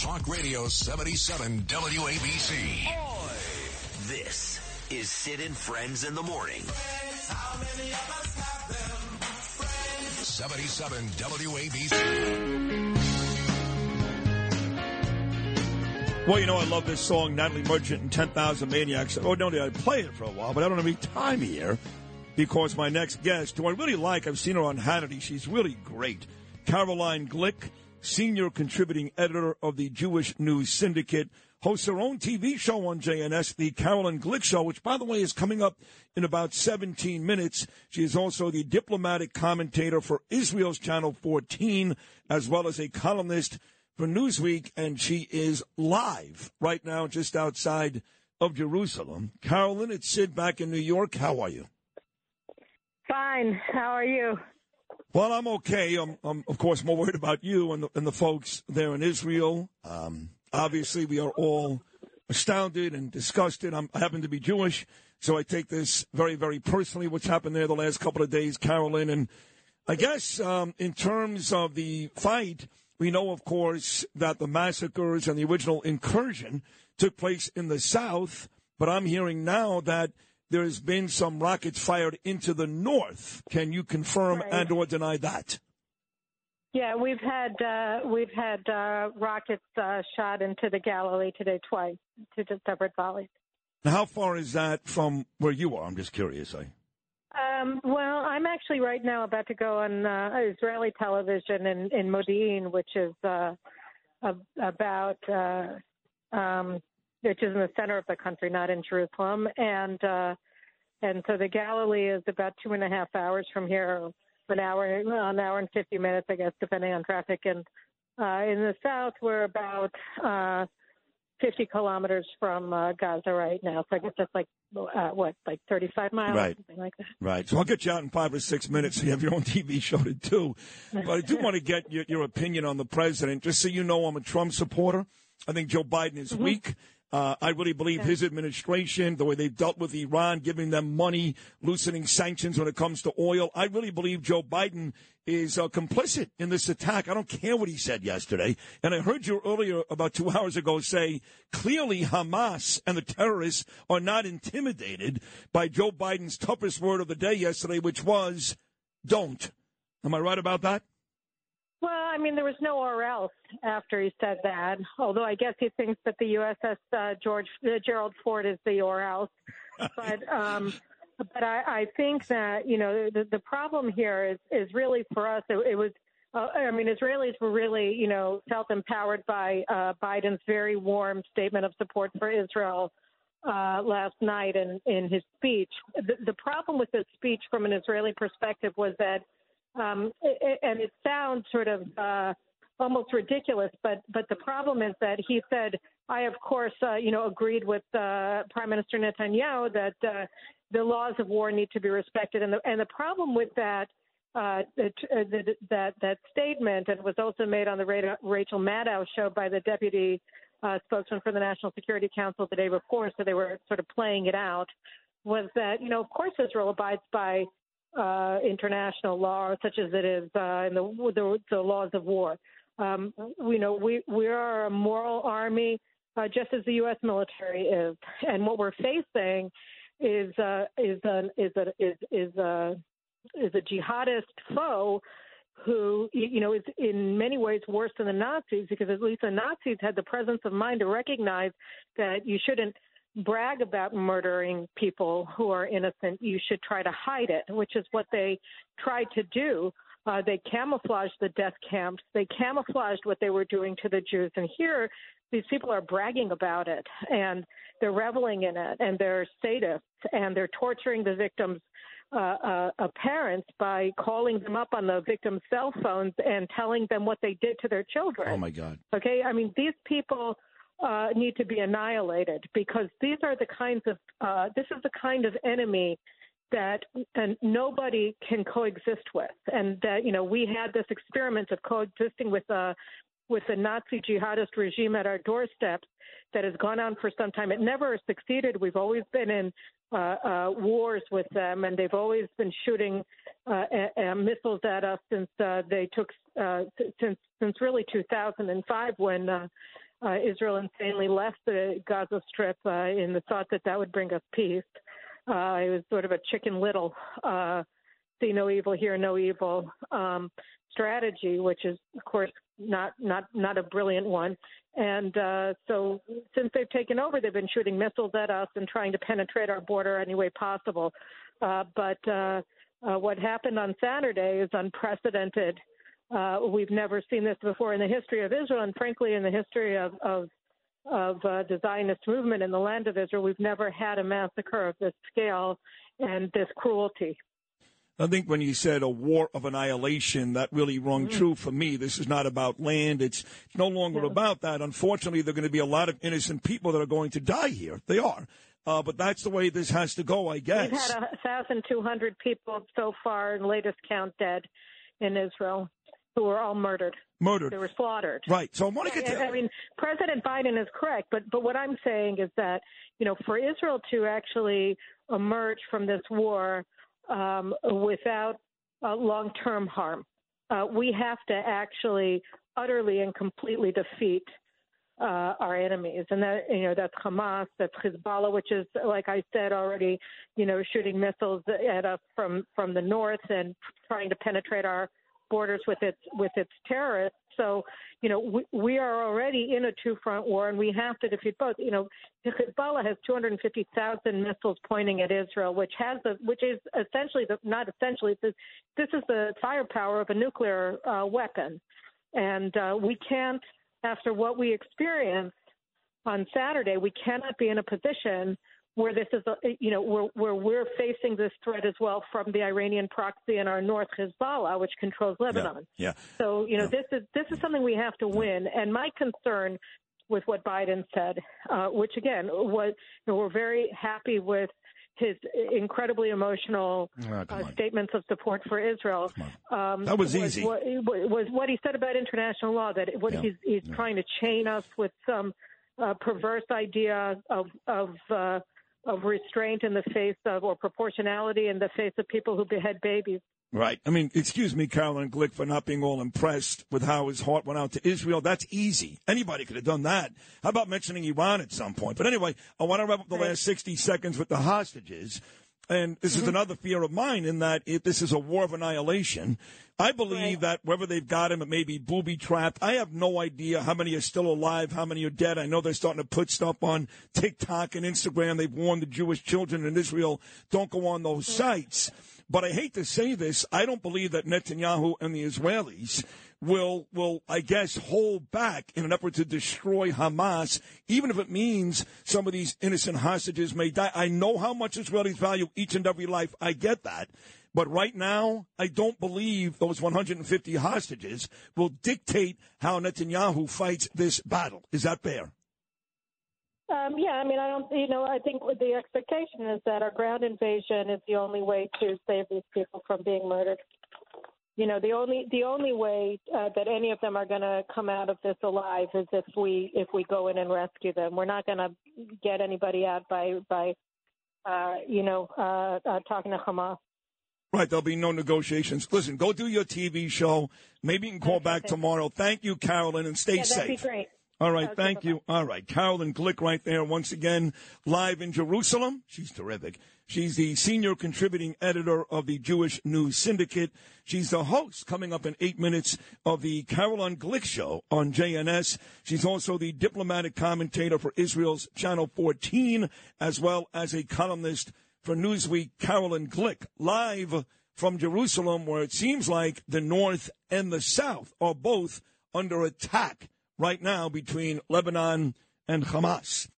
Talk Radio 77 WABC. This is Sid and Friends in the Morning. 77 WABC. Well, you know, I love this song, Natalie Merchant and 10,000 Maniacs. Oh, Ordinarily, I'd play it for a while, but I don't have any time here because my next guest, who I really like, I've seen her on Hannity. She's really great. Caroline Glick, senior contributing editor of the Jewish News Syndicate, hosts her own TV show on JNS, The Caroline Glick Show, which, by the way, is coming up in about 17 minutes. She is also the diplomatic commentator for Israel's Channel 14, as well as a columnist for Newsweek, and she is live right now just outside of Jerusalem. Caroline, it's Sid back in New York. How are you? Fine. How are you? Well, I'm okay. I'm, I'm of course, more worried about you and the, and the folks there in Israel. Um, obviously, we are all astounded and disgusted. I'm, I happen to be Jewish, so I take this very, very personally, what's happened there the last couple of days, Caroline. And I guess um, in terms of the fight, we know, of course, that the massacres and the original incursion took place in the south, but I'm hearing now that there's been some rockets fired into the north. Can you confirm Right. and or deny that? Yeah, we've had uh, we've had uh, rockets uh, shot into the Galilee today twice, two separate volleys. Now, how far is that from where you are? I'm just curious. I Um, well, I'm actually right now about to go on uh, Israeli television in, in Modi'in, which is uh, ab- about uh, um, which is in the center of the country, not in Jerusalem, and uh, and so the Galilee is about two and a half hours from here, an hour, an hour and fifty minutes, I guess, depending on traffic. And uh, in the south, we're about uh, 50 kilometers from uh, Gaza right now. So I guess that's like uh, what, like 35 miles, Right. something like that. Right. So I'll get you out in five or six minutes. So you have your own TV show to do. But I do want to get your, your opinion on the president. Just so you know, I'm a Trump supporter. I think Joe Biden is weak. Uh, I really believe his administration, the way they've dealt with Iran, giving them money, loosening sanctions when it comes to oil. I really believe Joe Biden is uh, complicit in this attack. I don't care what he said yesterday. And I heard you earlier, about two hours ago, say clearly Hamas and the terrorists are not intimidated by Joe Biden's toughest word of the day yesterday, which was don't. Am I right about that? I mean, there was no or else after he said that. Although I guess he thinks that the USS uh, George uh, Gerald Ford is the or else. But um, but I, I think that you know the, the problem here is is really for us. It, it was. Uh, I mean, Israelis were really, you know, felt empowered by uh, Biden's very warm statement of support for Israel uh, last night in, in his speech. The, the problem with this speech from an Israeli perspective was that um, and it sounds sort of uh, almost ridiculous, but but the problem is that he said, "I of course, uh, you know, agreed with uh, Prime Minister Netanyahu that uh, the laws of war need to be respected," and the and the problem with that. Uh, that, uh, that that statement and was also made on the Rachel Maddow show by the deputy spokesman for the National Security Council the day before, so they were sort of playing it out. Was that you know, of course, Israel abides by uh, international law, such as it is uh, in the, the the laws of war. Um, you know, we we are a moral army, uh, just as the U.S. military is, and what we're facing is uh, is an is a is is a is a jihadist foe who you know is in many ways worse than the Nazis because at least the Nazis had the presence of mind to recognize that you shouldn't brag about murdering people who are innocent. You should try to hide it, which is what they tried to do. Uh, they camouflaged the death camps. They camouflaged what they were doing to the Jews. And here, these people are bragging about it and they're reveling in it and they're sadists and they're torturing the victims' uh, uh, uh, parents by calling them up on the victims' cell phones and telling them what they did to their children. Oh, my God. Okay, I mean these people uh, need to be annihilated because these are the kinds of uh, this is the kind of enemy that and nobody can coexist with, and that you know we had this experiment of coexisting with a with the Nazi jihadist regime at our doorsteps that has gone on for some time. It never succeeded. We've always been in uh, uh, wars with them, and they've always been shooting uh, uh, uh, missiles at us since uh, they took uh, since since really 2005 when uh, Israel insanely left the Gaza Strip uh, in the thought that that would bring us peace. Uh, it was sort of a chicken little, uh, see no evil, hear no evil um, strategy, which is, of course, not not not a brilliant one. And uh, so, since they've taken over, they've been shooting missiles at us and trying to penetrate our border any way possible. Uh, but uh, uh, what happened on Saturday is unprecedented. Uh, we've never seen this before in the history of Israel, and frankly, in the history of of, of uh, the Zionist movement in the land of Israel, we've never had a massacre of this scale and this cruelty. I think when you said a war of annihilation, that really rung mm-hmm. true for me. This is not about land. It's, it's no longer about that. Unfortunately, there are going to be a lot of innocent people that are going to die here. They are. Uh, but that's the way this has to go, I guess. We've had 1,200 people so far, in latest count, dead in Israel, who were all murdered. Murdered. They were slaughtered. Right. So I want to get to. I mean, President Biden is correct, but but what I'm saying is that you know, for Israel to actually emerge from this war um, without uh, long-term harm, uh, we have to actually utterly and completely defeat uh, our enemies, and that you know that's Hamas, that's Hezbollah, which is like I said already, you know, shooting missiles at us from from the north and trying to penetrate our borders with its with its terrorists. So, you know, we, we are already in a two front war, and we have to defeat both. You know, Hezbollah has 250,000 missiles pointing at Israel, which has the which is essentially the not essentially this this is the firepower of a nuclear uh, weapon, and uh, we can't after what we experienced on Saturday, we cannot be in a position where this is, a, you know, where, where we're facing this threat as well from the Iranian proxy in our north, Hezbollah, which controls Lebanon. Yeah. yeah. So, you know, yeah. this is this is something we have to win. And my concern with what Biden said, uh, which again was, you know, we're very happy with his incredibly emotional oh, uh, statements of support for Israel. Um, that was, was easy. What, was what he said about international law that what yeah. he's, he's yeah. trying to chain us with some uh, perverse idea of of uh, of restraint in the face of or proportionality in the face of people who behead babies. Right. I mean, excuse me, Caroline Glick, for not being all impressed with how his heart went out to Israel. That's easy. Anybody could have done that. How about mentioning Iran at some point? But anyway, I want to wrap up the last 60 seconds with the hostages. And this mm-hmm. is another fear of mine in that if this is a war of annihilation, I believe right. that wherever they've got him, it may be booby trapped. I have no idea how many are still alive, how many are dead. I know they're starting to put stuff on TikTok and Instagram. They've warned the Jewish children in Israel don't go on those sites. But I hate to say this, I don't believe that Netanyahu and the Israelis will will I guess hold back in an effort to destroy Hamas, even if it means some of these innocent hostages may die. I know how much Israelis value each and every life. I get that. But right now, I don't believe those 150 hostages will dictate how Netanyahu fights this battle. Is that fair? Um, yeah, I mean, I don't, you know, I think the expectation is that our ground invasion is the only way to save these people from being murdered. You know, the only the only way uh, that any of them are going to come out of this alive is if we if we go in and rescue them. We're not going to get anybody out by by uh, you know uh, uh, talking to Hamas. Right, there'll be no negotiations. Listen, go do your TV show. Maybe you can call back tomorrow. Thank you, Caroline, and stay yeah, safe. That'd be great. All right, thank you. All right, Caroline Glick right there once again live in Jerusalem. She's terrific. She's the senior contributing editor of the Jewish News Syndicate. She's the host coming up in eight minutes of the Caroline Glick Show on JNS. She's also the diplomatic commentator for Israel's Channel 14, as well as a columnist for Newsweek. Caroline Glick live from Jerusalem, where it seems like the North and the South are both under attack right now between Lebanon and Hamas.